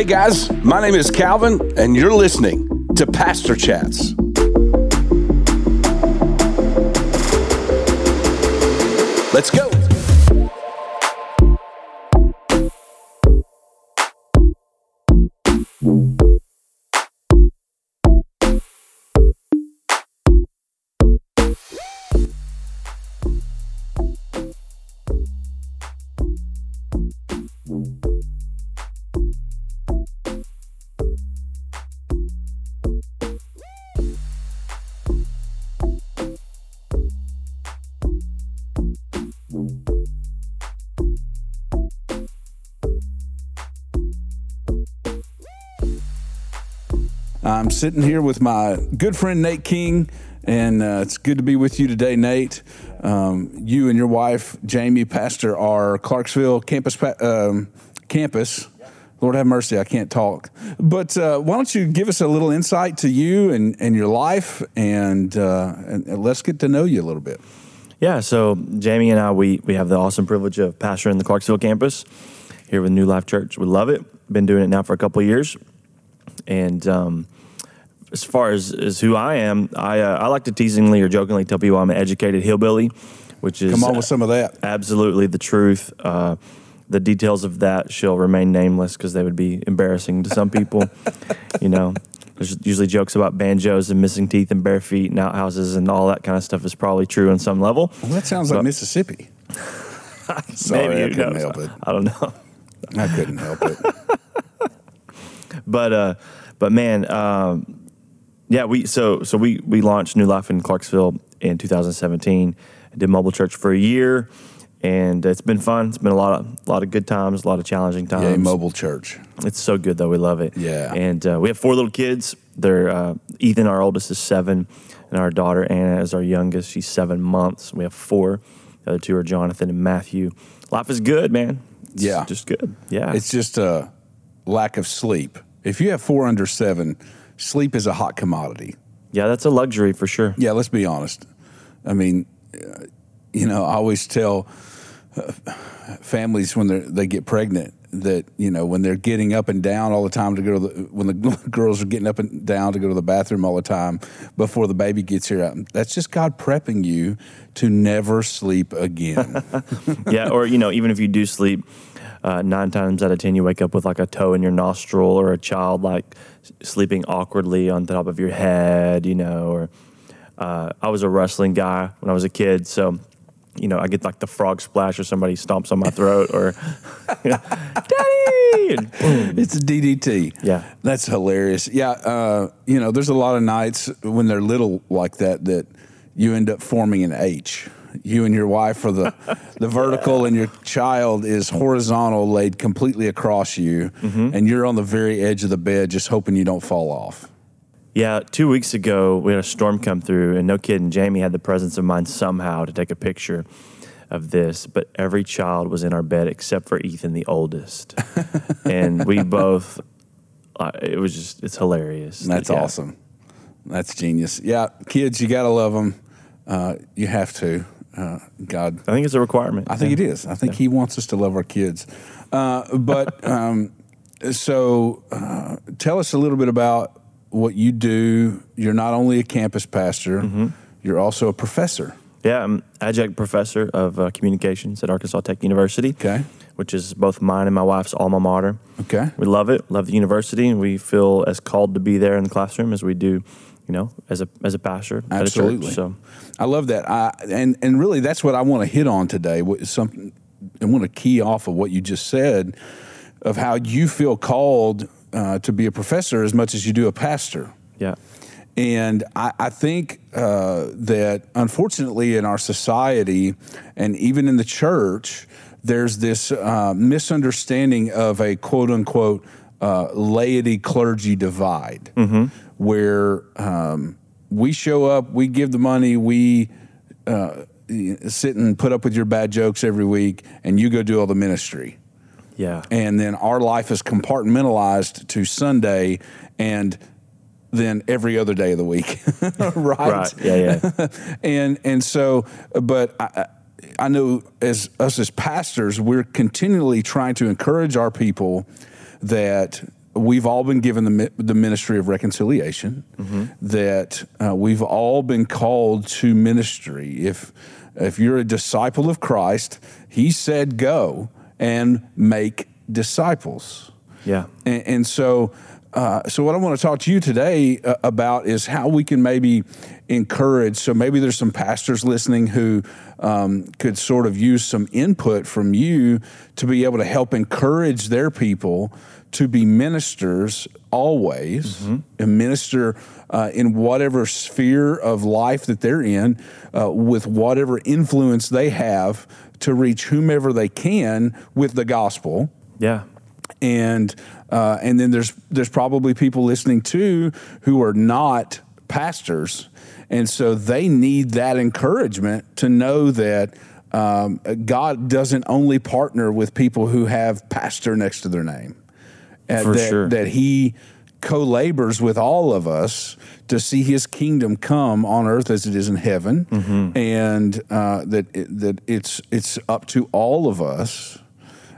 Hey guys, my name is Calvin, and you're listening to Pastor Chats. Let's go. Sitting here with my good friend Nate King, and uh, it's good to be with you today, Nate. Um, you and your wife, Jamie, pastor our Clarksville campus. Um, campus. Lord have mercy, I can't talk. But uh, why don't you give us a little insight to you and, and your life, and, uh, and, and let's get to know you a little bit. Yeah, so Jamie and I, we, we have the awesome privilege of pastoring the Clarksville campus here with New Life Church. We love it. Been doing it now for a couple years. And um, as far as, as who I am, I, uh, I like to teasingly or jokingly tell people I'm an educated hillbilly, which is Come on with some of that. absolutely the truth. Uh, the details of that shall remain nameless because they would be embarrassing to some people. you know, there's usually jokes about banjos and missing teeth and bare feet and outhouses and all that kind of stuff is probably true on some level. Well, that sounds like Mississippi. Sorry, Maybe, I couldn't knows? help it. I don't know. I couldn't help it. but uh, but man, um, yeah, we so so we we launched New Life in Clarksville in 2017. I did mobile church for a year, and it's been fun. It's been a lot of a lot of good times, a lot of challenging times. Yay, mobile church. It's so good though. We love it. Yeah. And uh, we have four little kids. They're uh, Ethan, our oldest, is seven, and our daughter Anna is our youngest. She's seven months. We have four. The other two are Jonathan and Matthew. Life is good, man. It's Yeah. just good. Yeah. It's just a lack of sleep. If you have four under seven, sleep is a hot commodity. yeah, that's a luxury for sure. Yeah, let's be honest. I mean, uh, you know, I always tell uh, families when they they get pregnant that you know when they're getting up and down all the time to go to the when the girls are getting up and down to go to the bathroom all the time before the baby gets here. um, That's just God prepping you to never sleep again. yeah, or you know, even if you do sleep, uh, nine times out of ten, you wake up with like a toe in your nostril, or a child like sleeping awkwardly on top of your head. You know, or uh, I was a wrestling guy when I was a kid, so you know, I get like the frog splash, or somebody stomps on my throat, or you know, daddy, and boom. It's a DDT. Yeah. That's hilarious. Yeah. Uh, you know, there's a lot of nights when they're little like that that you end up forming an H. You and your wife are the, the vertical, and your child is horizontal, laid completely across you, and you're on the very edge of the bed, just hoping you don't fall off. Yeah, two weeks ago we had a storm come through, and no kidding, Jamie had the presence of mind somehow to take a picture of this. But every child was in our bed except for Ethan, the oldest, and we both. Uh, it was just it's hilarious. That's Yeah. awesome. That's genius. Yeah, kids, you got to love them. Uh, you have to. Uh, God I think it's a requirement. I think it is. I think he wants us to love our kids. Uh, but um, so uh, tell us a little bit about what you do. You're not only a campus pastor, Mm-hmm. you're also a professor. Yeah, I'm adjunct professor of uh, communications at Arkansas Tech University. Okay. Which is both mine and my wife's alma mater. Okay. We love it. Love the university, and we feel as called to be there in the classroom as we do, you know, as a as a pastor at a Absolutely. church. So I love that. I, and and really, that's what I want to hit on today. Something I want to key off of what you just said of how you feel called uh, to be a professor as much as you do a pastor. yeah, And I, I think uh, that unfortunately in our society and even in the church, there's this uh, misunderstanding of a quote unquote uh, laity clergy divide where um, we show up, we give the money, we uh, sit and put up with your bad jokes every week, and you go do all the ministry yeah, and then our life is compartmentalized to Sunday and then every other day of the week, right? right. Yeah, yeah. and and so, but I- I know as us as pastors, we're continually trying to encourage our people that we've all been given the, the ministry of reconciliation, that uh, we've all been called to ministry. If, if you're a disciple of Christ, he said, go and make disciples. Yeah. And, and so, uh, so what I want to talk to you today uh, about is how we can maybe encourage. So maybe there's some pastors listening who um, could sort of use some input from you to be able to help encourage their people to be ministers always and minister uh, in whatever sphere of life that they're in uh, with whatever influence they have to reach whomever they can with the gospel Yeah. And uh, and then there's there's probably people listening too who are not pastors, and so they need that encouragement to know that um, God doesn't only partner with people who have pastor next to their name, Uh, For that, sure. that He co-labors with all of us to see His kingdom come on earth as it is in heaven, Mm-hmm. and uh, that it, that it's it's up to all of us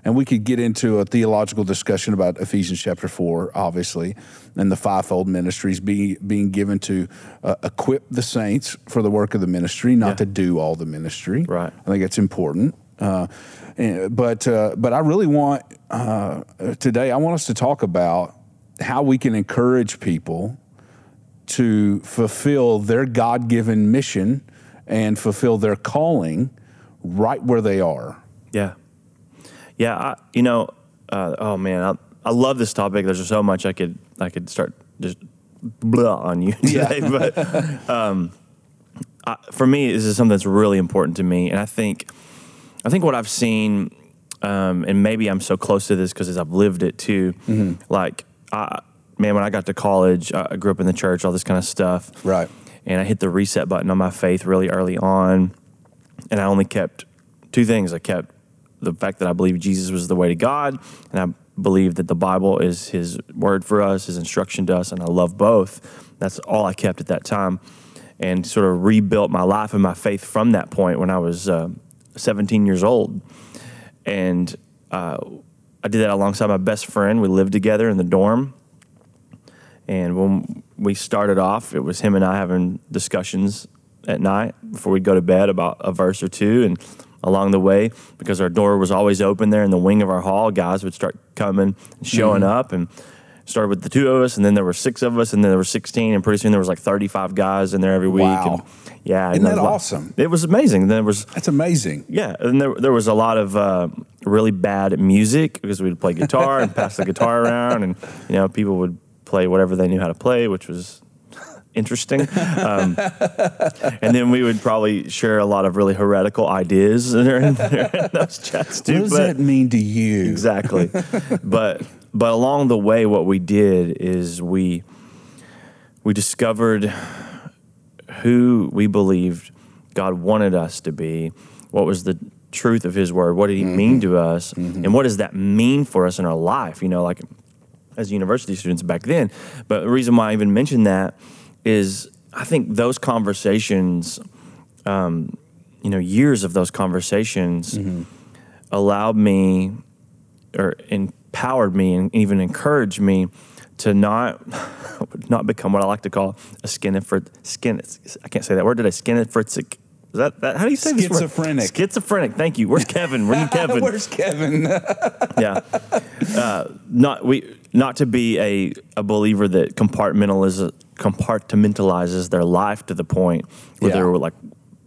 and we could get into a theological discussion about Ephesians chapter 4, obviously, and the fivefold ministries being, being given to uh, equip the saints for the work of the ministry, not Yeah. to do all the ministry. Right. I think it's important. Uh, and- but, uh, but I really want, uh, today, I want us to talk about how we can encourage people to fulfill their God given mission and fulfill their calling right where they are. Yeah. Yeah. I, you know, uh, oh man, I, I love this topic. There's so much I could, I could start just blah on you Yeah. today. but um, I, for me, this is something that's really important to me. And I think, I think what I've seen, um, and maybe I'm so close to this because I've lived it too. Like, I, man, when I got to college, I grew up in the church, all this kind of stuff. Right. And I hit the reset button on my faith really early on. And I only kept two things. I kept the fact that I believe Jesus was the way to God, and I believe that the Bible is His word for us, His instruction to us, and I love both. That's all I kept at that time, and sort of rebuilt my life and my faith from that point when I was uh, 17 years old. And uh, I did that alongside my best friend. We lived together in the dorm. And when we started off, it was him and I having discussions at night before we'd go to bed about a verse or two. And along the way, because our door was always open there in the wing of our hall, guys would start coming and showing up. And started with the two of us, and then there were six of us, and then there were 16. And pretty soon there was like 35 guys in there every week. Wow. And yeah. Isn't that awesome? It was amazing. Then there was That's amazing. yeah, and there, there was a lot of uh, really bad music because we'd play guitar and pass the guitar around, and you know people would play whatever they knew how to play, which was interesting. Um, and then we would probably share a lot of really heretical ideas in, in, in those chats too. What does but- that mean to you? exactly. but but along the way, what we did is we we discovered who we believed God wanted us to be. What was the truth of His Word? What did He mean to us? And what does that mean for us in our life? You know, like as university students back then. But the reason why I even mentioned that is I think those conversations, um, you know, years of those conversations allowed me or empowered me and even encouraged me to not not become what I like to call a skinifrit skin I can't say that word today skinifritzik is that, that how do you say this word? Schizophrenic. schizophrenic thank you where's Kevin need Kevin Where's Kevin? yeah uh, not we not to be a, a believer that compartmentalizes compartmentalizes their life to the point where Yeah. they're like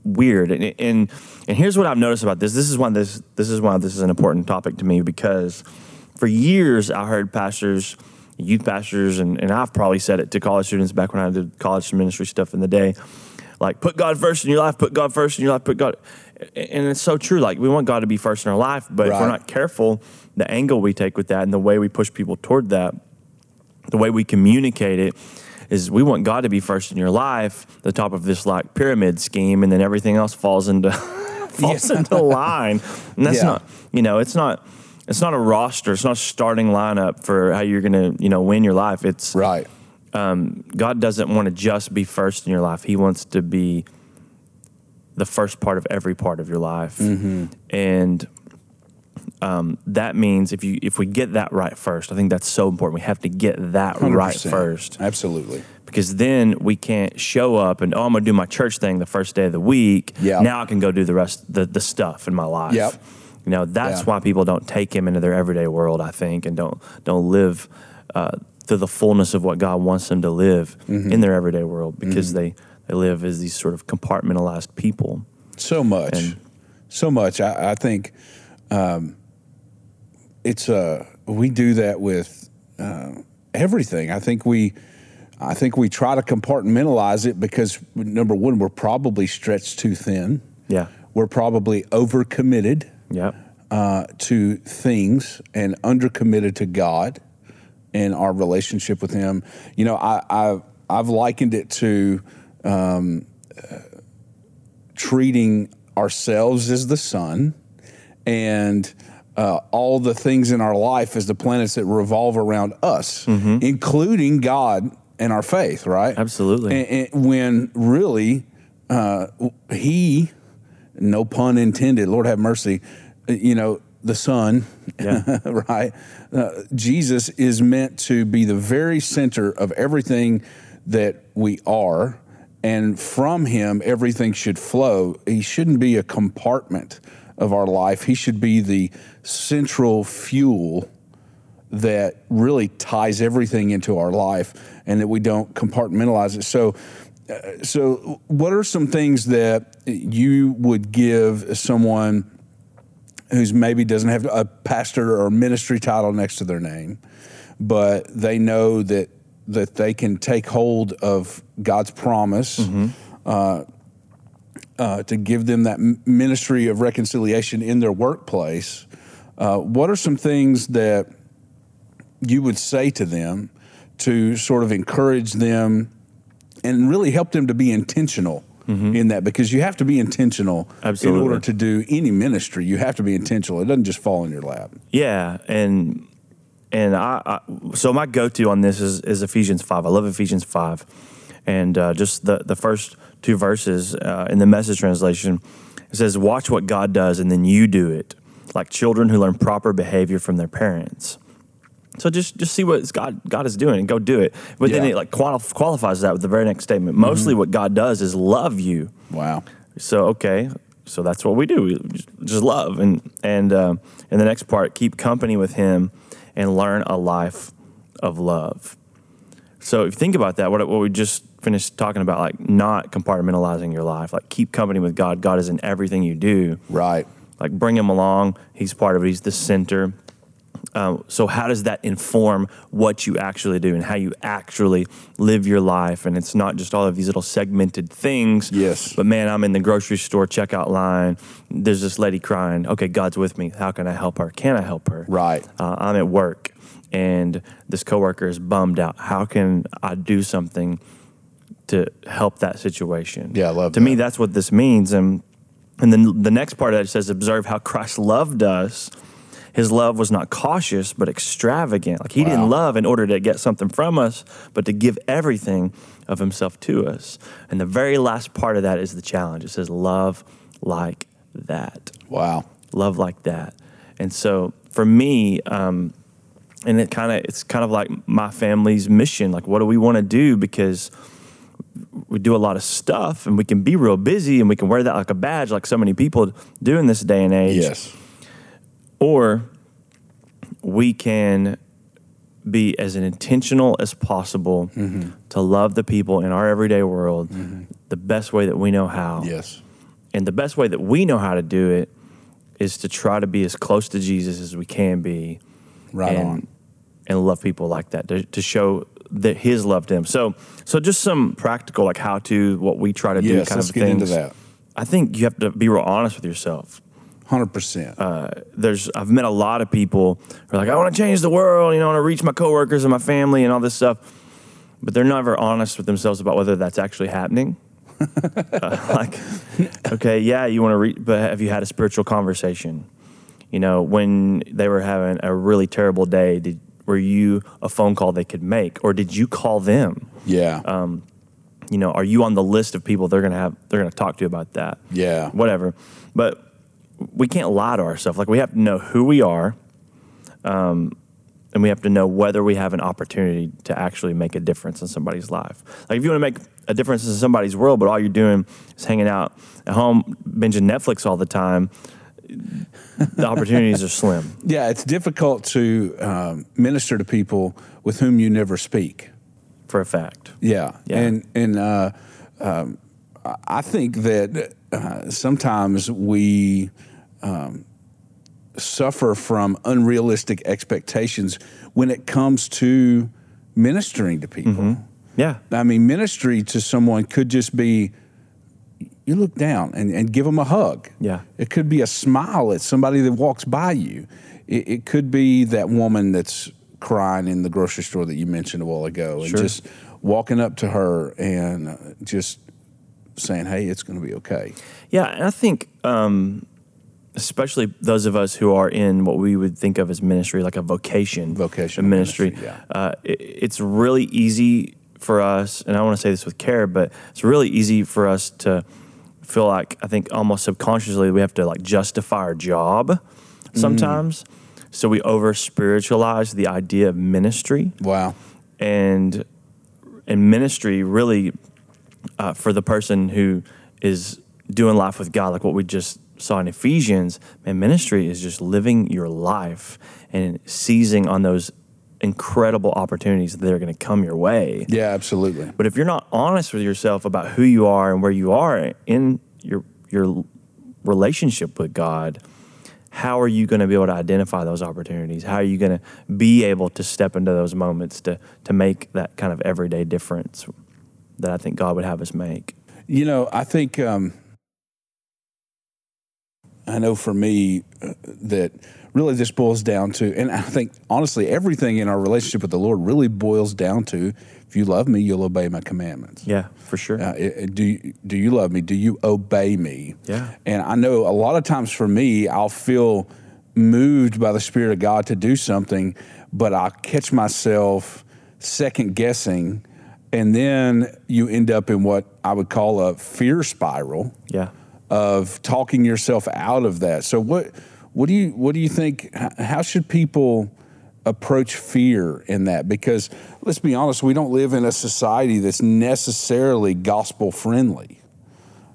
weird. And, and and here's what I've noticed about this. This is why this this is why this is an important topic to me because for years I heard pastors youth pastors and, and I've probably said it to college students back when I did college ministry stuff in the day like put God first in your life put God first in your life put God and it's so true like we want God to be first in our life but if we're not careful, the angle we take with that and the way we push people toward that, the way we communicate it is we want God to be first in your life, the top of this like pyramid scheme, and then everything else falls into falls Yeah. into line. And that's Yeah. not you know, it's not it's not a roster, it's not a starting lineup for how you're gonna, you know, win your life. It's right. Um, God doesn't want to just be first in your life. He wants to be the first part of every part of your life. Mm-hmm. And um, that means if you if we get that right first, I think that's so important. We have to get that right 100%. first Absolutely. because then we can't show up and oh I'm gonna do my church thing the first day of the week. Yeah. Now I can go do the rest the the stuff in my life. Yep. You know that's Yeah. why people don't take him into their everyday world. I think and don't don't live uh, to the fullness of what God wants them to live Mm-hmm. in their everyday world because they they live as these sort of compartmentalized people. So much, And- so much. I, I think um, it's uh, we do that with uh, everything. I think we, I think we try to compartmentalize it because number one, we're probably stretched too thin. Yeah. We're probably overcommitted Yep. uh, to things and undercommitted to God and our relationship with Him. You know, I, I I've likened it to um, uh, treating ourselves as the sun and uh, all the things in our life as the planets that revolve around us, including God and our faith. Right? Absolutely. And, and when really uh, He no pun intended. Lord have mercy. You know, the Son, Yeah. right? Uh, Jesus is meant to be the very center of everything that we are. And from him, everything should flow. He shouldn't be a compartment of our life. He should be the central fuel that really ties everything into our life and that we don't compartmentalize it. So, uh, so what are some things that you would give someone who's maybe doesn't have a pastor or ministry title next to their name, but they know that that they can take hold of God's promise uh, uh, to give them that ministry of reconciliation in their workplace? Uh, what are some things that you would say to them to sort of encourage them and really help them to be intentional in that because you have to be intentional Absolutely. in order to do any ministry you have to be intentional it doesn't just fall in your lap Yeah, and and I, I so my go-to on this is, is Ephesians five. I love Ephesians five, and uh, just the the first two verses uh, in the Message translation. It says, "Watch what God does, and then you do it, like children who learn proper behavior from their parents." So just just see what God God is doing and go do it. But then it like quali- qualifies that with the very next statement. Mostly, what God does is love you. wow So okay, so that's what we do. We just, just love, and and um, in the next part, keep company with Him, and learn a life of love. So if you think about that, what what we just finished talking about, like not compartmentalizing your life, like keep company with God. God is in everything you do. right Like bring Him along. He's part of it. He's the center. Um, so how does that inform what you actually do and how you actually live your life? And it's not just all of these little segmented things. Yes. But man, I'm in the grocery store checkout line. There's this lady crying. Okay, God's with me. How can I help her? Can I help her? Right. Uh, I'm at work and this coworker is bummed out. How can I do something to help that situation? Yeah, I love To me, that's what this means. And and then the next part of that says, observe how Christ loved us. His love was not cautious, but extravagant. Like he Wow. didn't love in order to get something from us, but to give everything of himself to us. And the very last part of that is the challenge. It says, love like that wow love like that. And so for me, um, and it kind of it's kind of like my family's mission. Like, what do we want to do? Because we do a lot of stuff, and we can be real busy, and we can wear that like a badge, like so many people do in this day and age. yes Or we can be as intentional as possible mm-hmm. to love the people in our everyday world mm-hmm. the best way that we know how. yes And the best way that we know how to do it is to try to be as close to Jesus as we can be. right and, on And love people like that to, to show that his love to him. So, so just some practical, like how to, what we try to do yes kind let's of get things. into that I think you have to be real honest with yourself. 100% Uh, there's, I've met a lot of people who are like, I want to change the world, you know, I want to reach my coworkers and my family and all this stuff. But they're never honest with themselves about whether that's actually happening. uh, like, okay, yeah, you want to read, but have you had a spiritual conversation? You know, when they were having a really terrible day, did were you a phone call they could make, or did you call them? yeah Um, You know, are you on the list of people they're gonna have they're gonna talk to about that? yeah whatever. But we can't lie to ourselves. Like we have to know who we are, um, and we have to know whether we have an opportunity to actually make a difference in somebody's life. Like if you want to make a difference in somebody's world, but all you're doing is hanging out at home, binging Netflix all the time, the opportunities are slim. Yeah, it's difficult to um, minister to people with whom you never speak. For a fact. Yeah, Yeah. and and uh, um, I think that uh, sometimes we um, suffer from unrealistic expectations when it comes to ministering to people. Yeah. I mean, ministry to someone could just be you look down and, and give them a hug. Yeah. It could be a smile at somebody that walks by you. It, it could be that woman that's crying in the grocery store that you mentioned a while ago and Sure. just walking up to her and uh, just saying, hey, it's going to be okay. Yeah, and I think, um, especially those of us who are in what we would think of as ministry, like a vocation, Vocational a ministry. ministry, yeah. uh, it, it's really easy for us, and I want to say this with care, but it's really easy for us to feel like I think almost subconsciously we have to like justify our job sometimes. So we over spiritualize the idea of ministry Wow. and and ministry really uh, for the person who is doing life with God, like what we just saw in Ephesians. Man, ministry is just living your life and seizing on those incredible opportunities that are going to come your way. Yeah, absolutely. But if you're not honest with yourself about who you are and where you are in your your relationship with God, how are you going to be able to identify those opportunities? How are you going to be able to step into those moments to to make that kind of everyday difference that I think God would have us make? You know, I think um, I know for me uh, that really this boils down to, and I think honestly, everything in our relationship with the Lord really boils down to if you love me, you'll obey my commandments. Yeah, for sure. Uh, it- it- do you, do you love me? Do you obey me? Yeah. And I know a lot of times for me, I'll feel moved by the Spirit of God to do something, but I catch myself second guessing, and then you end up in what I would call a fear spiral yeah. of talking yourself out of that. So what what do you what do you think? How should people approach fear in that? Because let's be honest, we don't live in a society that's necessarily gospel friendly,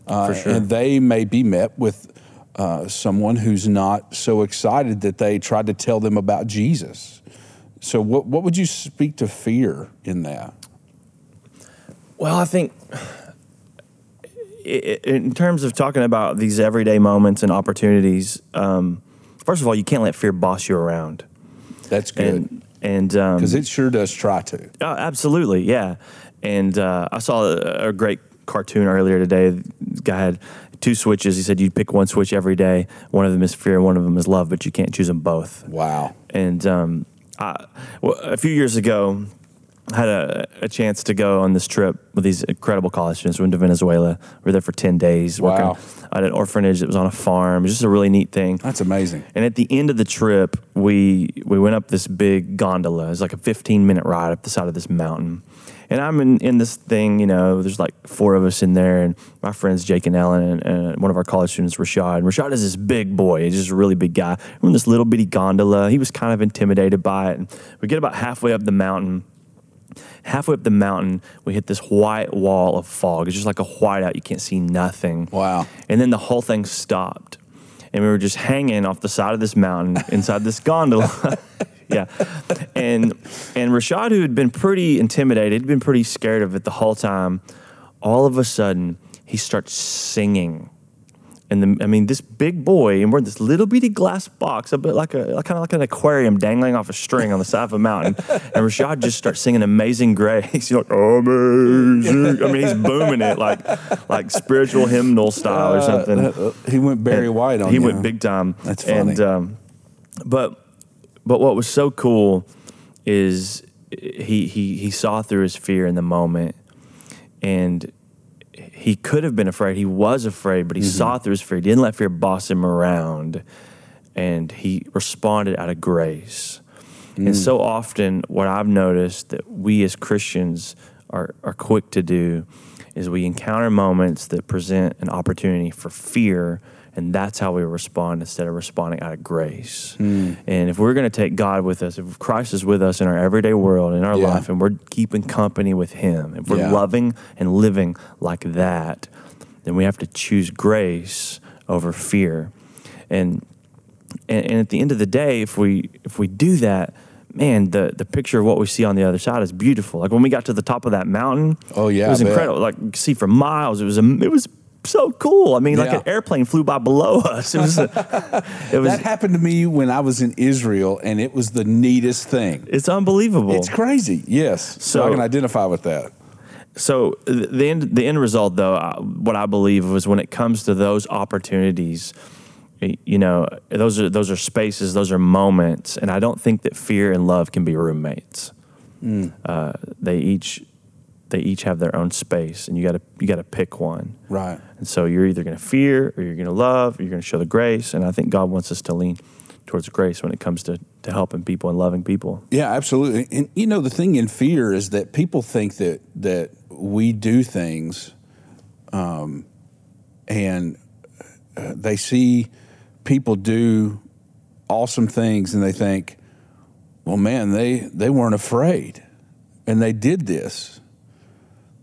uh, For sure. and they may be met with uh, someone who's not so excited that they tried to tell them about Jesus. So what what would you speak to fear in that? Well, I think in terms of talking about these everyday moments and opportunities, um, first of all, you can't let fear boss you around. That's good And and um, because it sure does try to. Oh, absolutely, yeah. And uh, I saw a, a great cartoon earlier today. The guy had two switches. He said you pick one switch every day. One of them is fear, one of them is love, but you can't choose them both. Wow. And um, I, well, a few years ago, had a, a chance to go on this trip with these incredible college students. We went to Venezuela. We were there for 10 days working Wow. at an orphanage that was on a farm. It was just a really neat thing. That's amazing. And at the end of the trip, we we went up this big gondola. It was like a 15 minute ride up the side of this mountain. And I'm in, in this thing, you know, there's like four of us in there, and my friends Jake and Ellen, and, and one of our college students, Rashad. And Rashad is this big boy, he's just a really big guy. We're in this little bitty gondola. He was kind of intimidated by it. And we get about halfway up the mountain. Halfway up the mountain, we hit this white wall of fog. It's just like a whiteout. You can't see nothing. Wow. And then the whole thing stopped. And we were just hanging off the side of this mountain inside this gondola. yeah. And and Rashad, who had been pretty intimidated, had been pretty scared of it the whole time, all of a sudden he starts singing. And the, I mean, this big boy, and we're in this little bitty glass box, a bit like a kind of like an aquarium dangling off a string on the side of a mountain. And Rashad just starts singing "Amazing Grace." He's like, "Amazing." I mean, he's booming it like like spiritual hymnal style or something. Uh, he went Barry White on He you. went big time. That's funny. And um, but but what was so cool is he he he saw through his fear in the moment, and he could have been afraid. He was afraid, but he Mm-hmm. saw through his fear. He didn't let fear boss him around, and he responded out of grace. Mm. And so often, what I've noticed that we as Christians are, are quick to do is we encounter moments that present an opportunity for fear, And that's how we respond instead of responding out of grace. Hmm. And if we're going to take God with us, if Christ is with us in our everyday world, in our Yeah. life, and we're keeping company with Him, if we're Yeah. loving and living like that, then we have to choose grace over fear. And and, and at the end of the day, if we if we do that, man, the the picture of what we see on the other side is beautiful. Like when we got to the top of that mountain, Oh, yeah, it was incredible. Like you see for miles. It was a, it was so cool. I mean, like an airplane flew by below us. It was a, it was That happened to me when I was in Israel, and it was the neatest thing. it's unbelievable. It's crazy. Yes. So, I can identify with that. So the end, the end result, though, uh, what I believe was when it comes to those opportunities, you know, those are those are spaces, those are moments, and I don't think that fear and love can be roommates. Uh, they each they each have their own space, and you got to you got to pick one. Right. And so you're either going to fear or you're going to love or you're going to show the grace. And I think God wants us to lean towards grace when it comes to, to helping people and loving people. Yeah, absolutely. And you know, the thing in fear is that people think that that we do things, um, and uh, they see people do awesome things, and they think, "Well, man, they they weren't afraid, and they did this."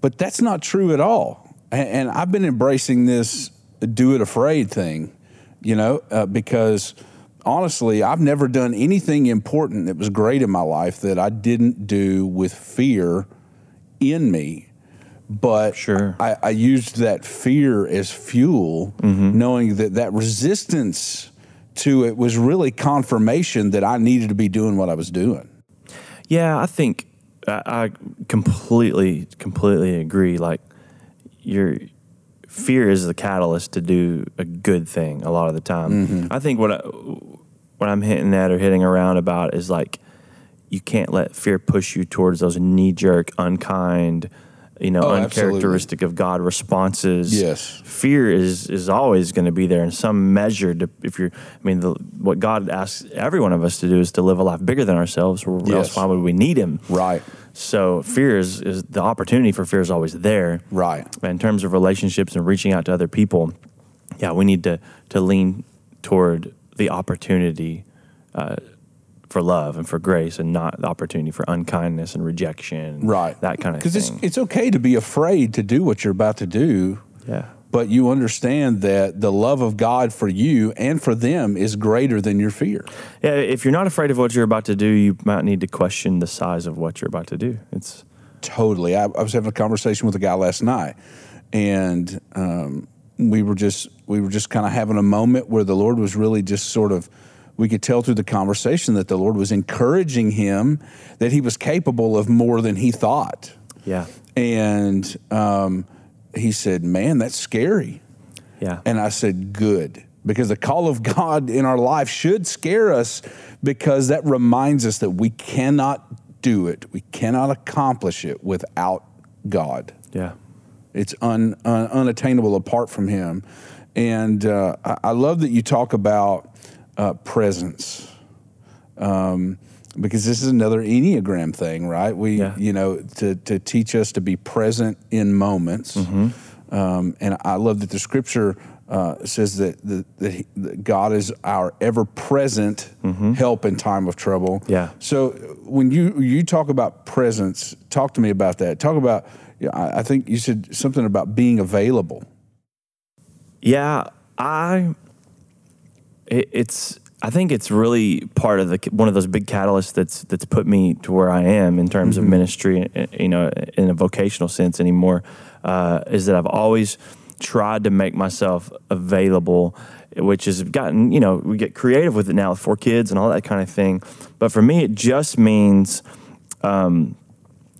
But that's not true at all. And, and I've been embracing this "do it afraid" thing, you know, uh, because honestly, I've never done anything important that was great in my life that I didn't do with fear in me. But Sure. I, I used that fear as fuel, knowing that that resistance to it was really confirmation that I needed to be doing what I was doing. Yeah, I think I, I completely, completely agree. Like your fear is the catalyst to do a good thing a lot of the time. Mm-hmm. I think what I, what I'm hitting at or hitting around about is like you can't let fear push you towards those knee jerk, unkind, you know, Oh, absolutely. uncharacteristic of God responses. Yes. fear is is always going to be there in some measure. To, if you're, I mean, the, what God asks every one of us to do is to live a life bigger than ourselves. Or Yes. else, why would we need Him? Right, So fear is, is the opportunity for fear is always there. right. In terms of relationships and reaching out to other people, yeah, we need to to lean toward the opportunity uh, for love and for grace, and not the opportunity for unkindness and rejection, Right. That kind of thing. Because it's, it's okay to be afraid to do what you're about to do, yeah, but you understand that the love of God for you and for them is greater than your fear. yeah. If you're not afraid of what you're about to do, you might need to question the size of what you're about to do. It's Totally. I, I was having a conversation with a guy last night, and um, we were just we were just kind of having a moment where the Lord was really just sort of we could tell through the conversation that the Lord was encouraging him that he was capable of more than he thought. yeah, And um, he said, "Man, that's scary." yeah, And I said, Good. Because the call of God in our life should scare us because that reminds us that we cannot do it, we cannot accomplish it without God. yeah. It's un, un, unattainable apart from Him. And uh, I, I love that you talk about uh, presence. Um, because this is another Enneagram thing, right? We, Yeah. you know, to, to teach us to be present in moments. Um, and I love that the scripture uh, says that, the, that, that God is our ever present help in time of trouble. Yeah. So when you you talk about presence, talk to me about that. Talk about. Yeah, I I think you said something about being available. Yeah, I. It, it's. I think it's really part of the one of those big catalysts that's that's put me to where I am in terms of ministry. uh, You know, in a vocational sense anymore, uh, is that I've always tried to make myself available, which has gotten you know we get creative with it now with four kids and all that kind of thing. But for me, it just means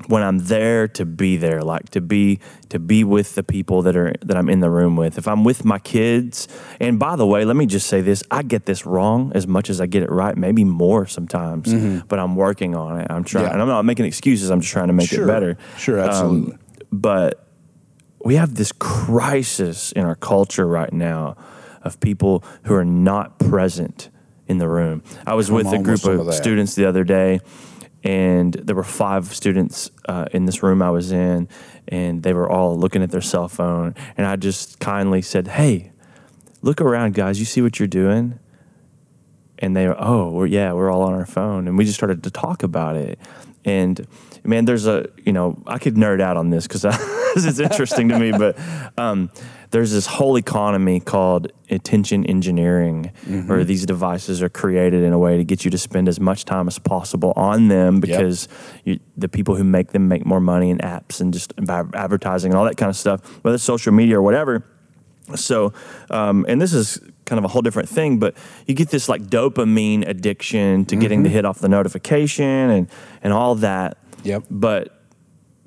when I'm there to be there, like to be to be with the people that are that I'm in the room with. If I'm with my kids, and by the way, let me just say this: I get this wrong as much as I get it right, maybe more sometimes. But I'm working on it. I'm trying, Mm-hmm. Yeah. and I'm not making excuses. I'm just trying to make Sure. it better. Sure, absolutely. Um, but we have this crisis in our culture right now of people who are not present in the room. I was with a group of, of students the other day, and there were five students uh, in this room I was in, and they were all looking at their cell phone. And I just kindly said, "Hey, look around, guys. You see what you're doing? And they were, oh, we're, yeah, we're all on our phone. And we just started to talk about it. And man, there's a, you know, I could nerd out on this because this is interesting to me, but um, there's this whole economy called attention engineering, Mm-hmm. where these devices are created in a way to get you to spend as much time as possible on them because you, the people who make them make more money in apps and just advertising and all that kind of stuff, whether it's social media or whatever. So, um, and this is kind of a whole different thing, but you get this like dopamine addiction to getting Mm-hmm. the hit off the notification and and all that. Yep. But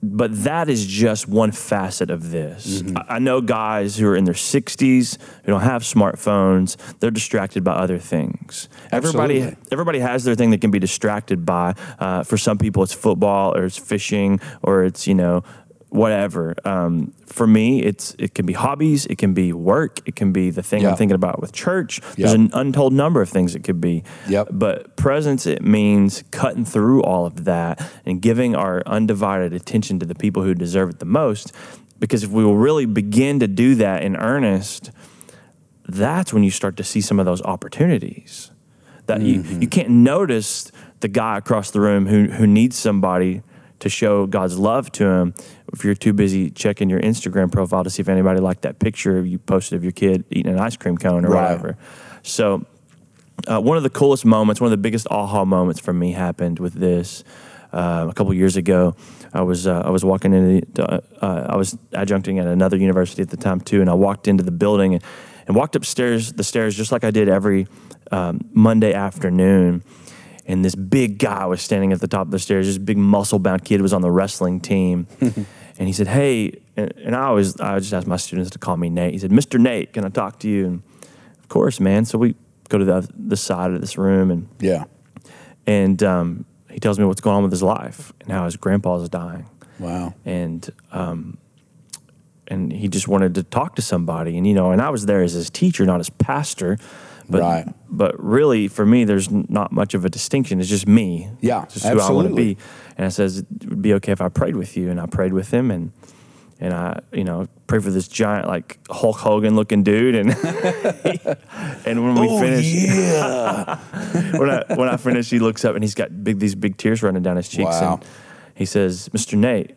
but that is just one facet of this. Mm-hmm. I I know guys who are in their 60s who don't have smartphones. They're distracted by other things. Everybody, everybody has their thing that can be distracted by. Uh, for some people, it's football or it's fishing or it's you know whatever. Um, for me, it's it can be hobbies, it can be work, it can be the thing Yeah. I'm thinking about with church. There's an untold number of things it could be. Yep. But presence, it means cutting through all of that and giving our undivided attention to the people who deserve it the most. Because if we will really begin to do that in earnest, that's when you start to see some of those opportunities. That you, you can't notice the guy across the room who, who needs somebody to show God's love to him if you're too busy checking your Instagram profile to see if anybody liked that picture you posted of your kid eating an ice cream cone or Right. whatever. So uh, one of the coolest moments, one of the biggest aha moments for me happened with this uh, a couple years ago. I was uh, I was walking into uh, uh, I was adjuncting at another university at the time too, and I walked into the building and, and walked upstairs the stairs just like I did every um, Monday afternoon. And this big guy was standing at the top of the stairs. This big muscle bound kid was on the wrestling team, and he said, "Hey," and, and I always I just ask my students to call me Nate. He said, "Mr. Nate, can I talk to you?" And of course, man. So we go to the the side of this room and Yeah. and um, he tells me what's going on with his life and how his grandpa's dying, Wow. and um, and he just wanted to talk to somebody, and you know, and I was there as his teacher, not as pastor, but Right. but really for me, there's not much of a distinction. It's just me, Yeah, it's just who I want to be. And I says it would be okay if I prayed with you, and I prayed with him, and and I you know prayed for this giant like Hulk Hogan looking dude, and and when we Oh, finished yeah. when I when I finish, he looks up and he's got big these big tears running down his cheeks, Wow. and he says, "Mr. Nate,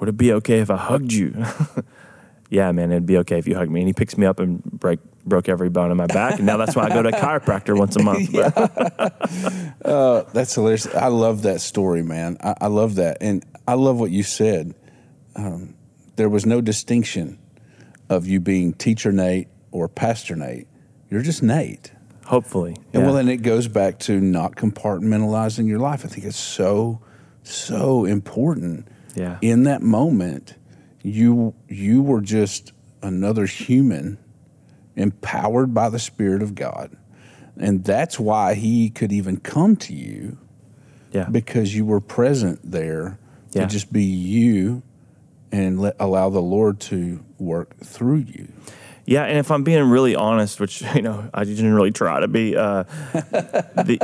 would it be okay if I hugged you?" yeah, man, it'd be okay if you hugged me. And he picks me up and break broke every bone in my back, and now that's why I go to a chiropractor once a month. But- That's hilarious. I love that story, man. I, I love that. And I love what you said. Um, there was no distinction of you being teacher Nate or pastor Nate. You're just Nate. hopefully, And yeah. well, and it goes back to not compartmentalizing your life. I think it's so, so important. Yeah. In that moment, you you were just another human, empowered by the Spirit of God, and that's why He could even come to you yeah, because you were present there Yeah. to just be you and let, allow the Lord to work through you. Yeah, and if I'm being really honest, which you know I didn't really try to be, uh, the,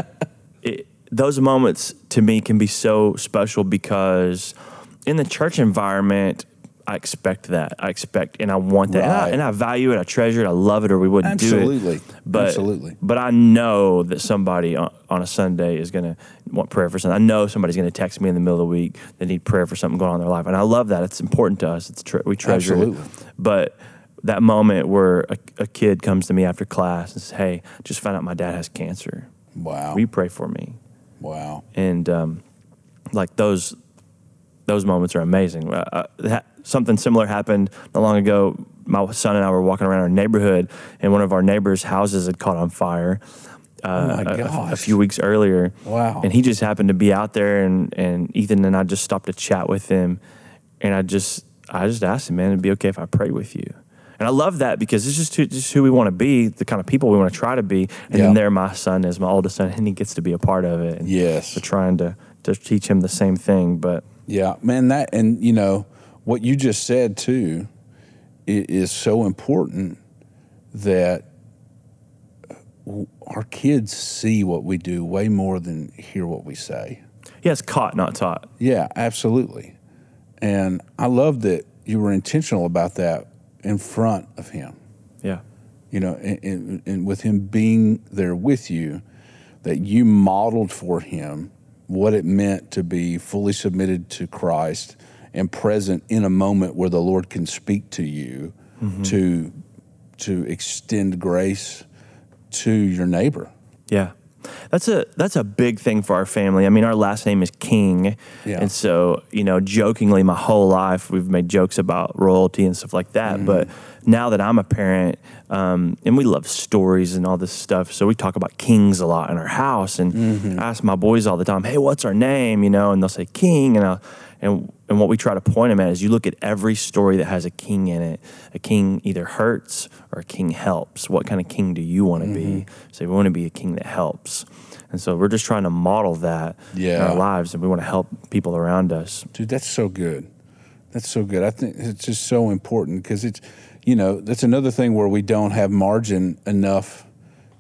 it, those moments to me can be so special because in the church environment, I expect that. I expect and I want that, and, I, and I value it. I treasure it. I love it, or we wouldn't do it. But Absolutely. but I know that somebody on, on a Sunday is going to want prayer for something. I know somebody's going to text me in the middle of the week that need prayer for something going on in their life, and I love that. It's important to us. It's tre- we treasure Absolutely. it. But that moment where a, a kid comes to me after class and says, "Hey, just found out my dad has cancer. Wow. Will you pray for me?" wow. and um, like those those moments are amazing. Uh, uh, ha- something similar happened not long ago. My son and I were walking around our neighborhood, and one of our neighbors' houses had caught on fire. Uh, Oh a- a- few weeks earlier. Wow. And he just happened to be out there, and, and Ethan and I just stopped to chat with him, and I just I just asked him, man, it'd be okay if I prayed with you. And I love that because it's just who, just who we want to be, the kind of people we want to try to be. And Yeah. then there, my son is my oldest son, and he gets to be a part of it. And Yes. we're trying to to teach him the same thing. But Yeah, man, that and you know what you just said too is so important that uh, our kids see what we do way more than hear what we say. yeah, it's caught, not taught. Yeah, absolutely. And I love that you were intentional about that in front of him. Yeah, you know, and, and, and with him being there with you, that you modeled for him what it meant to be fully submitted to Christ and present in a moment where the Lord can speak to you to to extend grace to your neighbor. Yeah. That's a that's a big thing for our family. I mean, our last name is King, Yeah. and so you know, jokingly, my whole life we've made jokes about royalty and stuff like that. Mm-hmm. But now that I'm a parent, um, and we love stories and all this stuff, so we talk about kings a lot in our house. And Mm-hmm. I ask my boys all the time, "Hey, what's our name?" You know, and they'll say King, and I, and and what we try to point them at is you look at every story that has a king in it. A king either hurts or a king helps. What kind of king do you want to be? Mm-hmm. So we want to be a king that helps. And so we're just trying to model that in our lives, and we want to help people around us. Dude, that's so good. That's so good. I think it's just so important because it's, you know, that's another thing where we don't have margin enough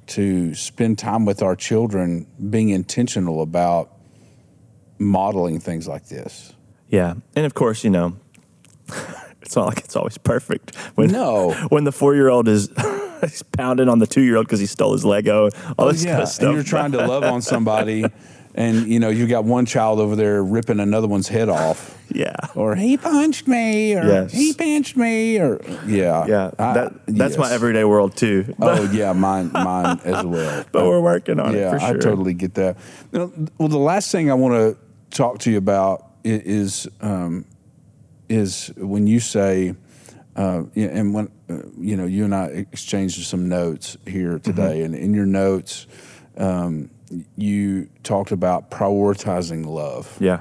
to spend time with our children being intentional about modeling things like this. Yeah, and of course, you know, it's not like it's always perfect. When No. when the four year old is he's pounding on the two year old because he stole his Lego, all oh, this kind of stuff. and you're trying to love on somebody, and you know you got one child over there ripping another one's head off, yeah, or he punched me, or Yes. he pinched me, or yeah, yeah. I- that that's my everyday world too. Oh yeah, mine, mine as well. but we're working on yeah, it yeah sure. I totally get that. You know, well, the last thing I want to talk to you about is um, is when you say, uh, and when uh, you know you and I exchanged some notes here today, and in your notes, um, you talked about prioritizing love. Yeah,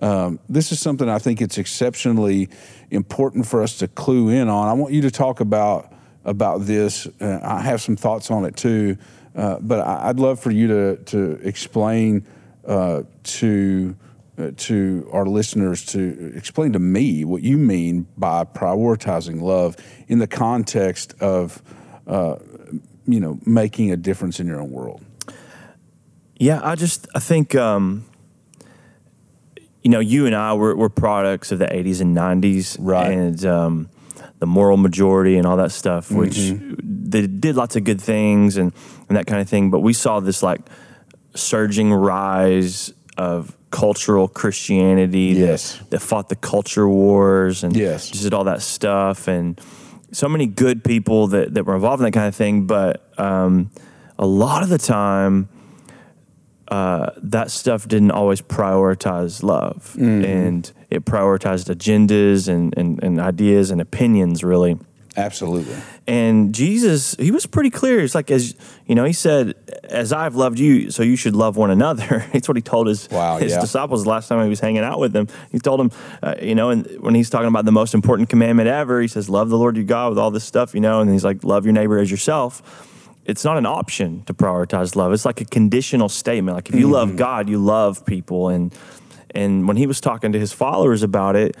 Um, this is something I think it's exceptionally important for us to clue in on. I want you to talk about about this. Uh, I have some thoughts on it too, uh, but I, I'd love for you to to explain uh, to uh, to our listeners to explain to me what you mean by prioritizing love in the context of uh, you know making a difference in your own world. Yeah. I just I think um, you know you and I we're, we're products of the '80s and '90s, Right. And um, the moral majority and all that stuff, which Mm-hmm. they did lots of good things and and that kind of thing. But we saw this like surging rise of cultural Christianity Yes. that, that fought the culture wars and Yes. just did all that stuff and so many good people that, that were involved in that kind of thing. But um, a lot of the time, uh, that stuff didn't always prioritize love and it prioritized agendas and, and, and ideas and opinions really. Absolutely. And Jesus, he was pretty clear. It's like, as you know, he said, As I've loved you, so you should love one another. It's what he told his, Wow, his yeah. disciples the last time he was hanging out with them. He told them, uh, you know, and when he's talking about the most important commandment ever, he says, Love the Lord your God with all this stuff, you know, and he's like, Love your neighbor as yourself. It's not an option to prioritize love. It's like a conditional statement. Like if you Mm-hmm. love God, you love people. And and when he was talking to his followers about it,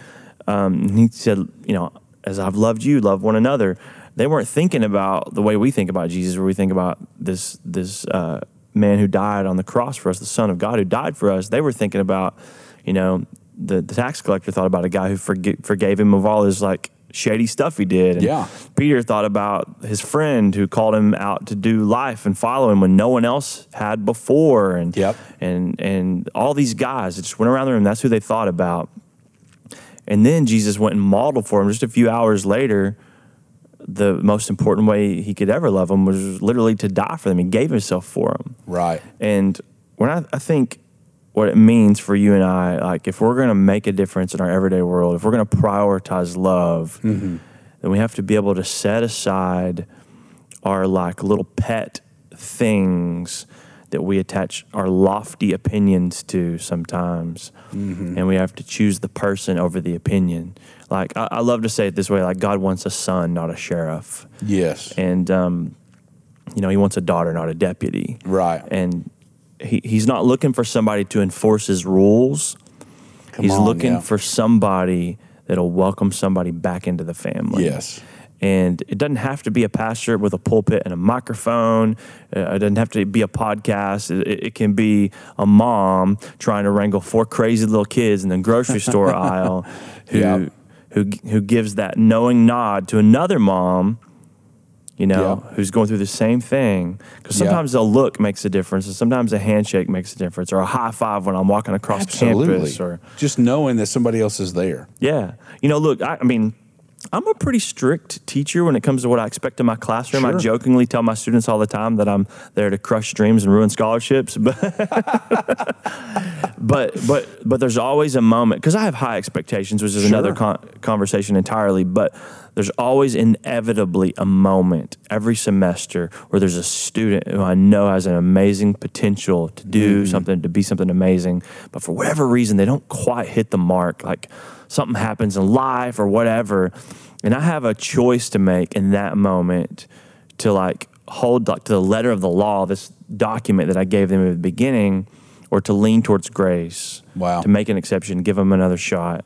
um, he said, you know, as I've loved you, love one another. They weren't thinking about the way we think about Jesus, where we think about this this uh, man who died on the cross for us, the Son of God who died for us. They were thinking about, you know, the, the tax collector thought about a guy who forg- forgave him of all his like shady stuff he did. And Yeah. Peter thought about his friend who called him out to do life and follow him when no one else had before. And Yep. and and all these guys that just went around the room. That's who they thought about. And then Jesus went and modeled for him just a few hours later. The most important way he could ever love them was literally to die for them. He gave himself for them. Right. And when I, I think what it means for you and I, like if we're going to make a difference in our everyday world, if we're going to prioritize love, then we have to be able to set aside our like little pet things that we attach our lofty opinions to sometimes. And we have to choose the person over the opinion. Like I, I love to say it this way, like God wants a son, not a sheriff. Yes. And um, you know, he wants a daughter, not a deputy Right. and he, he's not looking for somebody to enforce his rules. Come he's on, looking yeah. for somebody that'll welcome somebody back into the family. Yes. And it doesn't have to be a pastor with a pulpit and a microphone. Uh, it doesn't have to be a podcast. It, it- can be a mom trying to wrangle four crazy little kids in the grocery store aisle who, Yeah. who, who gives that knowing nod to another mom you know, Yeah. who's going through the same thing. Because Yeah. sometimes a look makes a difference, and sometimes a handshake makes a difference, or a high five when I'm walking across campus, or just knowing that somebody else is there. yeah. You know, look, I, I mean, I'm a pretty strict teacher when it comes to what I expect in my classroom. I jokingly tell my students all the time that I'm there to crush dreams and ruin scholarships, but but but but there's always a moment because I have high expectations, which is another con- conversation entirely. But there's always inevitably a moment every semester where there's a student who I know has an amazing potential to do Mm-hmm. something, to be something amazing, but for whatever reason they don't quite hit the mark. Like something happens in life or whatever, and I have a choice to make in that moment to like hold like to the letter of the law, this document that I gave them at the beginning, or to lean towards grace. Wow. To make an exception, give them another shot.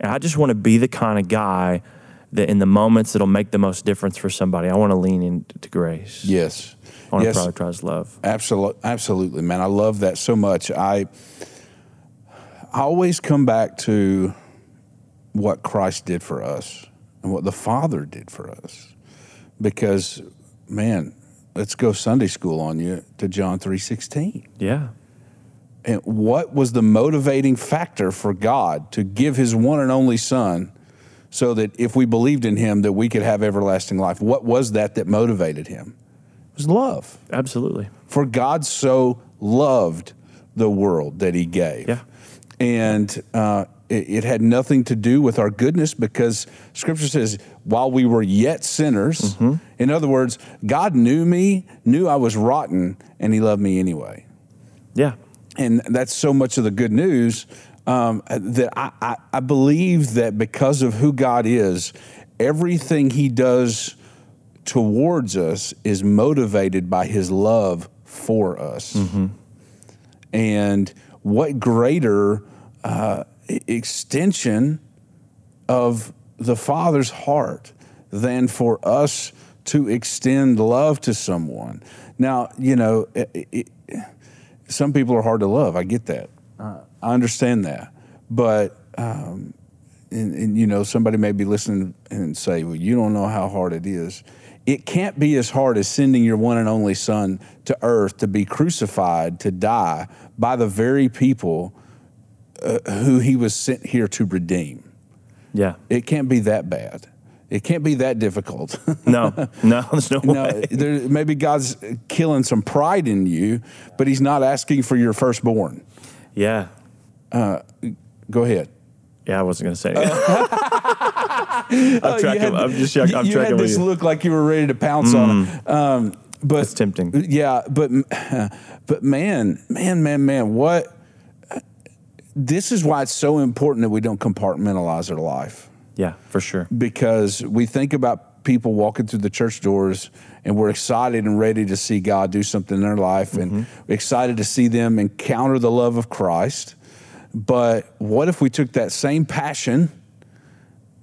And I just want to be the kind of guy that in the moments that'll make the most difference for somebody, I want to lean into grace. Yes. I want yes. to prioritize love. Absolutely, absolutely, man. I love that so much. I I always come back to what Christ did for us and what the Father did for us, because, man, let's go Sunday school on you to John three sixteen. Yeah. And what was the motivating factor for God to give His one and only Son, so that if we believed in Him, that we could have everlasting life? What was that that motivated Him? It was love. Absolutely. For God so loved the world that He gave. Yeah. And uh, it, it had nothing to do with our goodness because Scripture says, while we were yet sinners, Mm-hmm. in other words, God knew me, knew I was rotten, and He loved me anyway. Yeah. And that's so much of the good news um, that I, I, I believe that because of who God is, everything He does towards us is motivated by His love for us. And what greater uh, extension of the Father's heart than for us to extend love to someone? Now, you know, it, it, some people are hard to love. I get that. I understand that. But, um, and, and, you know, somebody may be listening and say, well, you don't know how hard it is. It can't be as hard as sending your one and only son to earth to be crucified, to die by the very people uh, who he was sent here to redeem. Yeah. It can't be that bad. It can't be that difficult. No. No. There's no, no, way. there, maybe God's killing some pride in you, but He's not asking for your firstborn. Yeah. Go ahead. Yeah. I wasn't going to say anything. I'm, you tracking, had- I'm just checking. I'm you had this you. look like you were ready to pounce on it. Um, but It's tempting. Yeah, but but man, man, man, man, what? This is why it's so important that we don't compartmentalize our life Yeah, for sure. because we think about people walking through the church doors and we're excited and ready to see God do something in their life and excited to see them encounter the love of Christ. But what if we took that same passion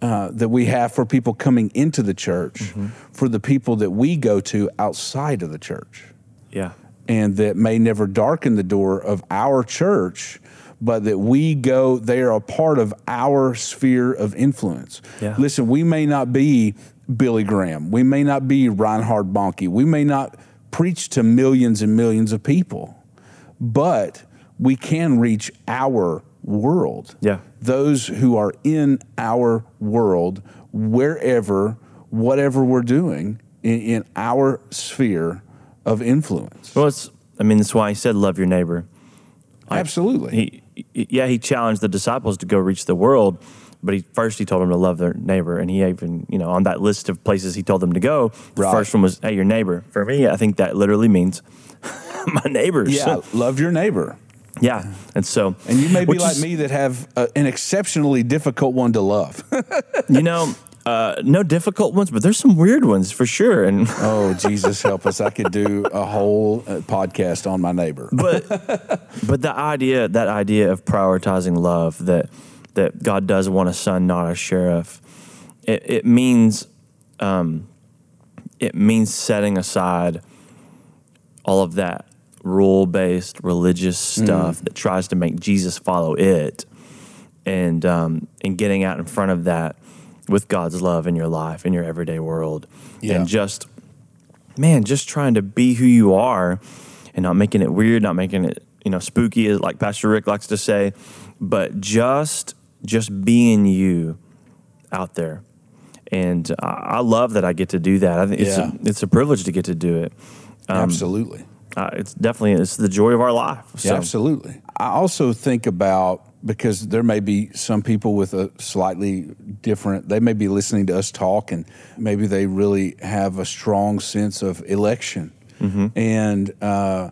uh, that we have for people coming into the church for the people that we go to outside of the church? Yeah. and that may never darken the door of our church, but that we go, they are a part of our sphere of influence. Yeah. Listen, we may not be Billy Graham, we may not be Reinhard Bonnke, we may not preach to millions and millions of people, but we can reach our world. Yeah. Those who are in our world, wherever, whatever we're doing in, in our sphere of influence. Well, it's. I mean, that's why he said, "Love your neighbor." Absolutely. He, yeah, he challenged the disciples to go reach the world, but he first he told them to love their neighbor, and he even, you know, on that list of places he told them to go, the Right. first one was, "Hey, your neighbor." For me, I think that literally means my neighbors. yeah, love your neighbor. yeah, and so, And you may be like is- me that have uh, an exceptionally difficult one to love. you know, uh, no difficult ones, but there's some weird ones for sure, and. oh, Jesus help us. I could do a whole uh, podcast on my neighbor. but but the idea that idea of prioritizing love that that God does want a son, not a sheriff. It, it means um, it means setting aside all of that rule based religious stuff that tries to make Jesus follow it, and um, and getting out in front of that with God's love in your life in your everyday world, Yeah. and just man, just trying to be who you are and not making it weird, not making it, you know, spooky, like Pastor Rick likes to say, but just just being you out there. And I I love that I get to do that. I think it's Yeah. a, it's a privilege to get to do it. Absolutely. Uh, it's definitely it's the joy of our life. Yeah, absolutely. I also think about because there may be some people with a slightly different, they may be listening to us talk and maybe they really have a strong sense of election. And uh,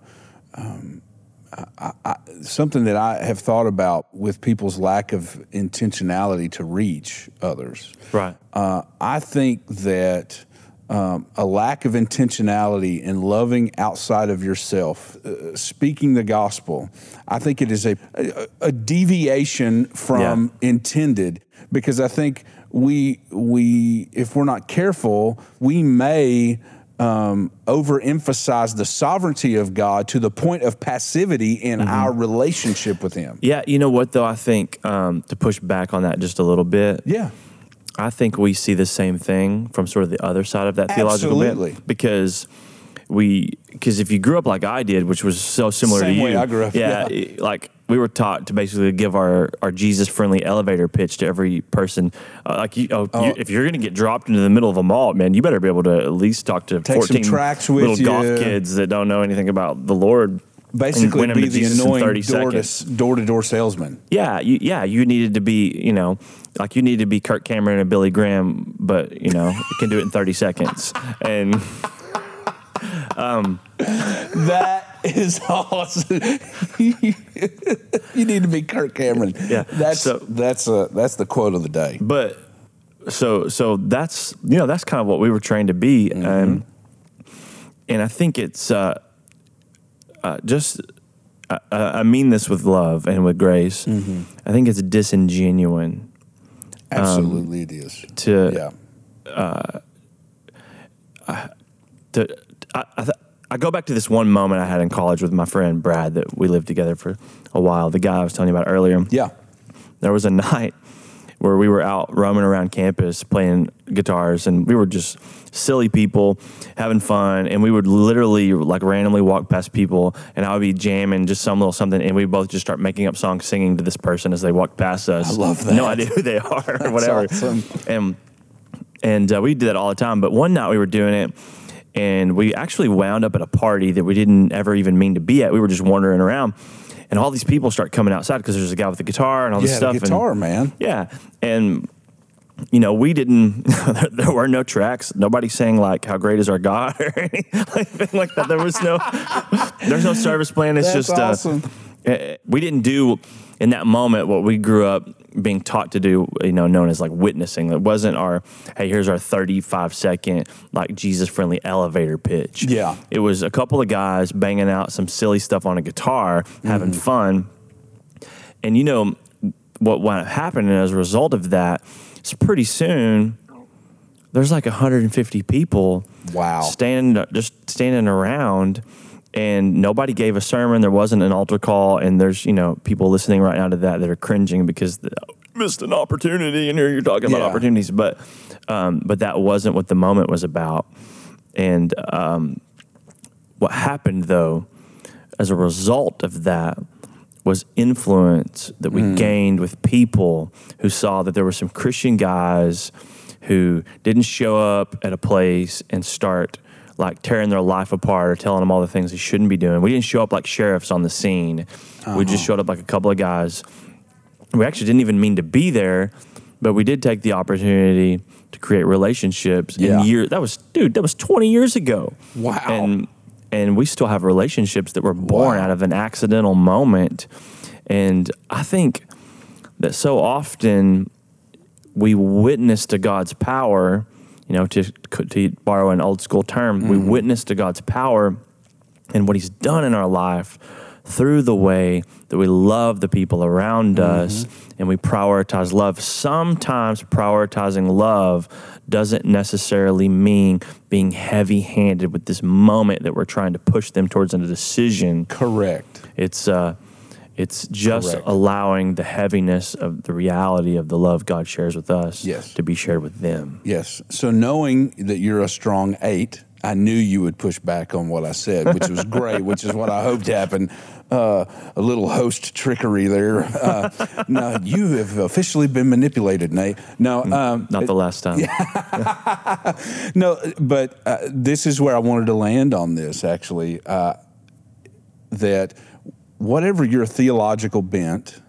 um, I, I, something that I have thought about with people's lack of intentionality to reach others. Right. Uh, I think that um, a lack of intentionality in loving outside of yourself, uh, speaking the gospel, I think it is a, a, a deviation from intended because I think we we if we're not careful, we may um, overemphasize the sovereignty of God to the point of passivity in our relationship with Him. Yeah, you know what though? I think um, to push back on that just a little bit. Yeah. I think we see the same thing from sort of the other side of that theological Absolutely. bit because we because if you grew up like I did, which was so similar Same to you, way I grew up, yeah, yeah. like we were taught to basically give our our Jesus friendly elevator pitch to every person. Uh, like you, oh, you, if you're going to get dropped into the middle of a mall, man, you better be able to at least talk to Take fourteen tracts with little goth you. kids that don't know anything about the Lord. Basically, be the Jesus annoying door to, door to door salesman. Yeah, you, yeah, you needed to be, you know, like you need to be Kirk Cameron and Billy Graham, but you know, you can do it in thirty seconds. And That is awesome. you need to be Kirk Cameron. Yeah, that's so- that's uh, that's the quote of the day. but so so that's you know that's kind of what we were trained to be, um, and I think it's uh, uh, just. I, mean this with love and with grace. I think it's disingenuine Um, Absolutely, it is. to Yeah, uh, to, I, I, th- I go back to this one moment I had in college with my friend Brad that we lived together for a while. The guy I was telling you about earlier. yeah. There was a night where we were out roaming around campus playing guitars, and we were just silly people having fun. And we would literally like randomly walk past people, and I would be jamming just some little something, and we both just start making up songs, singing to this person as they walked past us. I love that. No idea who they are or whatever. awesome. And and uh, we did that all the time. But one night we were doing it, and we actually wound up at a party that we didn't ever even mean to be at. We were just wandering around, and all these people start coming outside because there's a guy with a guitar and all this Yeah, stuff. the and- guitar, man. yeah, and you know we didn't. there were no tracts. Nobody sang like "How Great Is Our God" or anything like that. There was no. There's no service plan. It's That's just uh, awesome. uh, we didn't do in that moment what we grew up being taught to do, you know, known as like witnessing. It wasn't our, hey, here's our 35 second, like Jesus friendly elevator pitch. Yeah. It was a couple of guys banging out some silly stuff on a guitar, having Mm-hmm. fun. And you know, what wound up happening as a result of that is pretty soon there's like 150 people Wow. standing just standing around and nobody gave a sermon. There wasn't an altar call. And there's you know people listening right now to that that are cringing because they missed an opportunity. And here you're talking about Yeah. opportunities. But um, but that wasn't what the moment was about. And um, what happened though as a result of that was influence that we gained with people who saw that there were some Christian guys who didn't show up at a place and start like tearing their life apart or telling them all the things they shouldn't be doing. We didn't show up like sheriffs on the scene. We just uh-huh. showed up like a couple of guys. We actually didn't even mean to be there, but we did take the opportunity to create relationships. Yeah. In year that was dude, that was 20 years ago. Wow. And and we still have relationships that were born Wow. out of an accidental moment. And I think that so often we witness to God's power, you know, to, to borrow an old school term, we witness to God's power and what He's done in our life through the way that we love the people around us and we prioritize love. Sometimes prioritizing love doesn't necessarily mean being heavy handed with this moment that we're trying to push them towards a decision. Correct. It's uh, it's just Correct. allowing the heaviness of the reality of the love God shares with us Yes. to be shared with them. Yes. So knowing that you're a strong eight I knew you would push back on what I said, which was great, which is what I hoped happened. Uh, a little host trickery there. Uh, no, you have officially been manipulated, Nate. No, um, Not the last time. no, but uh, this is where I wanted to land on this actually. Uh, that whatever your theological bent,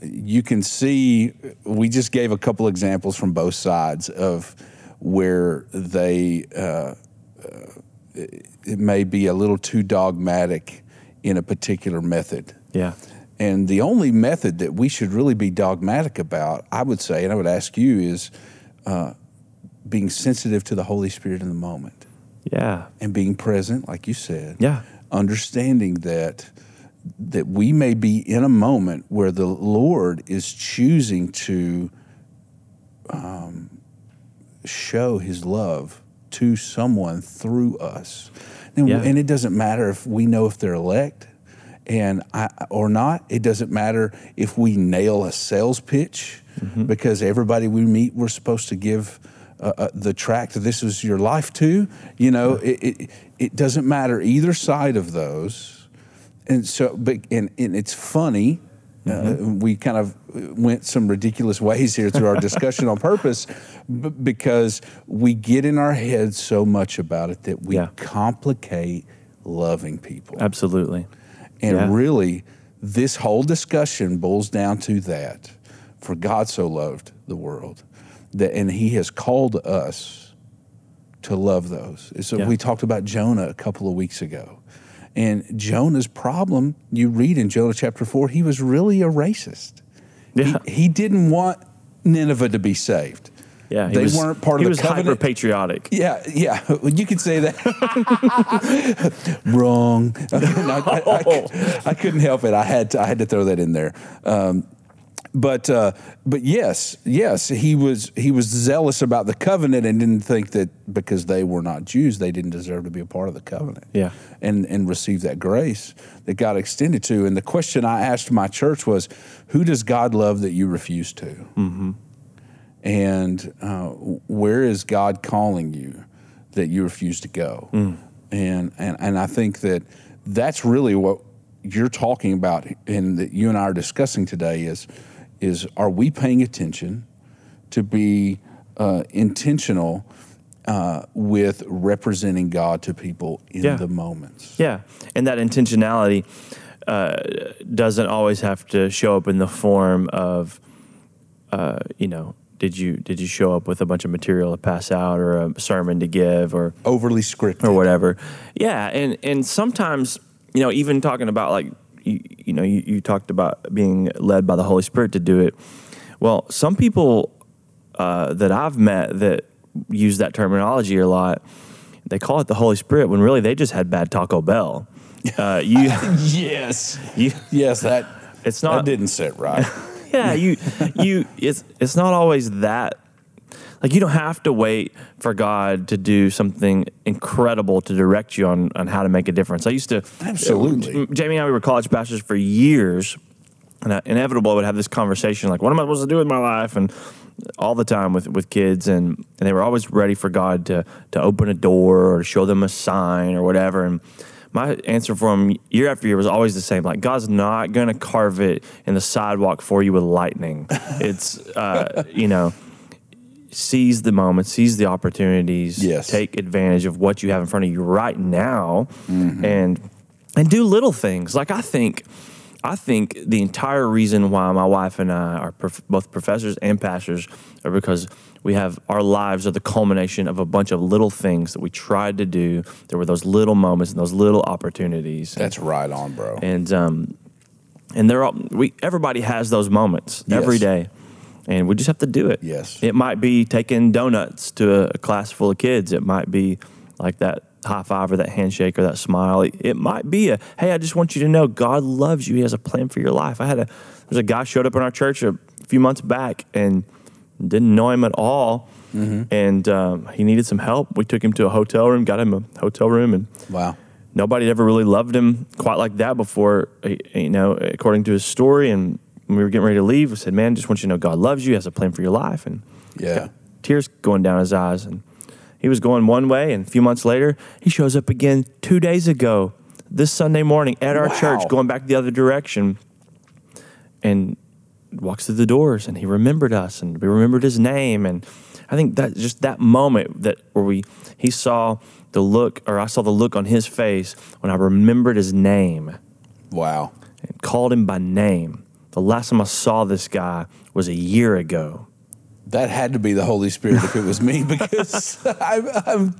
you can see, we just gave a couple examples from both sides of where they, uh, it may be a little too dogmatic in a particular method. Yeah. And the only method that we should really be dogmatic about, I would say, and I would ask you, is uh, being sensitive to the Holy Spirit in the moment Yeah. and being present, like you said. Yeah. Understanding that that we may be in a moment where the Lord is choosing to um, show His love to someone through us, and, Yeah. and it doesn't matter if we know if they're elect and I, or not. It doesn't matter if we nail a sales pitch because everybody we meet we're supposed to give uh, uh, the tract this is your life to. You know, it, it it doesn't matter either side of those. And so, but and, and it's funny. Uh, we kind of went some ridiculous ways here through our discussion on purpose b- because we get in our heads so much about it that we Yeah. complicate loving people. Absolutely. And Yeah. really, this whole discussion boils down to that. For God so loved the world, that and He has called us to love those. So Yeah. we talked about Jonah a couple of weeks ago. And Jonah's problem, you read in Jonah chapter four, he was really a racist. Yeah. He, he didn't want Nineveh to be saved. Yeah. He They was, weren't part of he the was covenant. hyper patriotic. Yeah, yeah, you could say that. Wrong. I, I- I- I couldn't help it. I had to. I had to throw that in there. Um, but uh, but yes, yes, he was he was zealous about the covenant and didn't think that because they were not Jews, they didn't deserve to be a part of the covenant. Yeah. and and receive that grace that God extended to. And the question I asked my church was, "Who does God love that you refuse to?" Mm-hmm. and uh, where is God calling you that you refuse to go? Mm. And, and and I think that that's really what you're talking about, and that you and I are discussing today is is are we paying attention to be uh, intentional uh, with representing God to people in Yeah. the moments? Yeah, and that intentionality uh, doesn't always have to show up in the form of, uh, you know, did you did you show up with a bunch of material to pass out or a sermon to give or Overly scripted. or whatever? Yeah, and and sometimes you know even talking about like you, you know you, you talked about being led by the Holy Spirit to do it. Well, some people uh, that I've met that use that terminology a lot, they call it the Holy Spirit when really they just had bad Taco Bell. Uh, you, yes, you, yes, that it's that not. didn't sit right. Yeah, you, you. It's it's not always that. Like you don't have to wait for God to do something incredible to direct you on on how to make a difference. I used to Absolutely. Jamie and I we were college pastors for years, and I, inevitable I would have this conversation like, "What am I supposed to do with my life?" and all the time with with kids, and and they were always ready for God to to open a door or to show them a sign or whatever, and. My answer for them year after year was always the same. Like God's not going to carve it in the sidewalk for you with lightning. It's uh, you know, seize the moment, seize the opportunities, Yes. take advantage of what you have in front of you right now, and and do little things. Like I think, I think the entire reason why my wife and I are prof- both professors and pastors are because we have our lives are the culmination of a bunch of little things that we tried to do. There were those little moments and those little opportunities, That's right on, bro. and um, and they're all we everybody has those moments every Yes. day, and we just have to do it. Yes. it might be taking donuts to a class full of kids. It might be like that high five or that handshake or that smile. It, might be a hey, I just want you to know God loves you. He has a plan for your life. I had a there's a guy showed up in our church a few months back and didn't know him at all. And um, he needed some help. We took him to a hotel room, got him a hotel room, and Wow. nobody had ever really loved him quite like that before, you know, according to his story. And when we were getting ready to leave, we said, Man, just want you to know God loves you, has a plan for your life. And Yeah. tears going down his eyes. And he was going one way, and a few months later, he shows up again two days ago, this Sunday morning at our Wow. church, going back the other direction, and walks through the doors, and he remembered us, and we remembered his name, and I think that just that moment that where we he saw the look, or I saw the look on his face when I remembered his name Wow. and called him by name. The last time I saw this guy was a year ago. That had to be the Holy Spirit if it was me because I'm, I'm,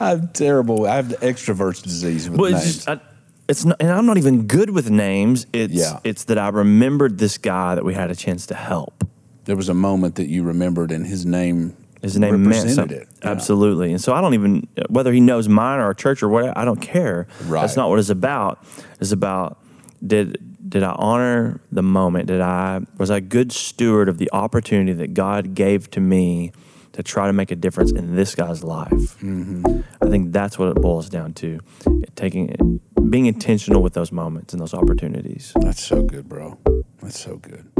I'm terrible. I have the extrovert's disease with Well, names. it's just, I, it's not, and I'm not even good with names. It's Yeah. it's that I remembered this guy that we had a chance to help. there was a moment that you remembered, and his name His name meant something. it. Yeah. Absolutely. And so I don't even whether he knows mine or our church or what. I don't care. Right. That's not what it's about. It's about did did I honor the moment? Did I was I a good steward of the opportunity that God gave to me to try to make a difference in this guy's life? Mm-hmm. I think that's what it boils down to. Taking being intentional with those moments and those opportunities. That's so good, bro. That's so good.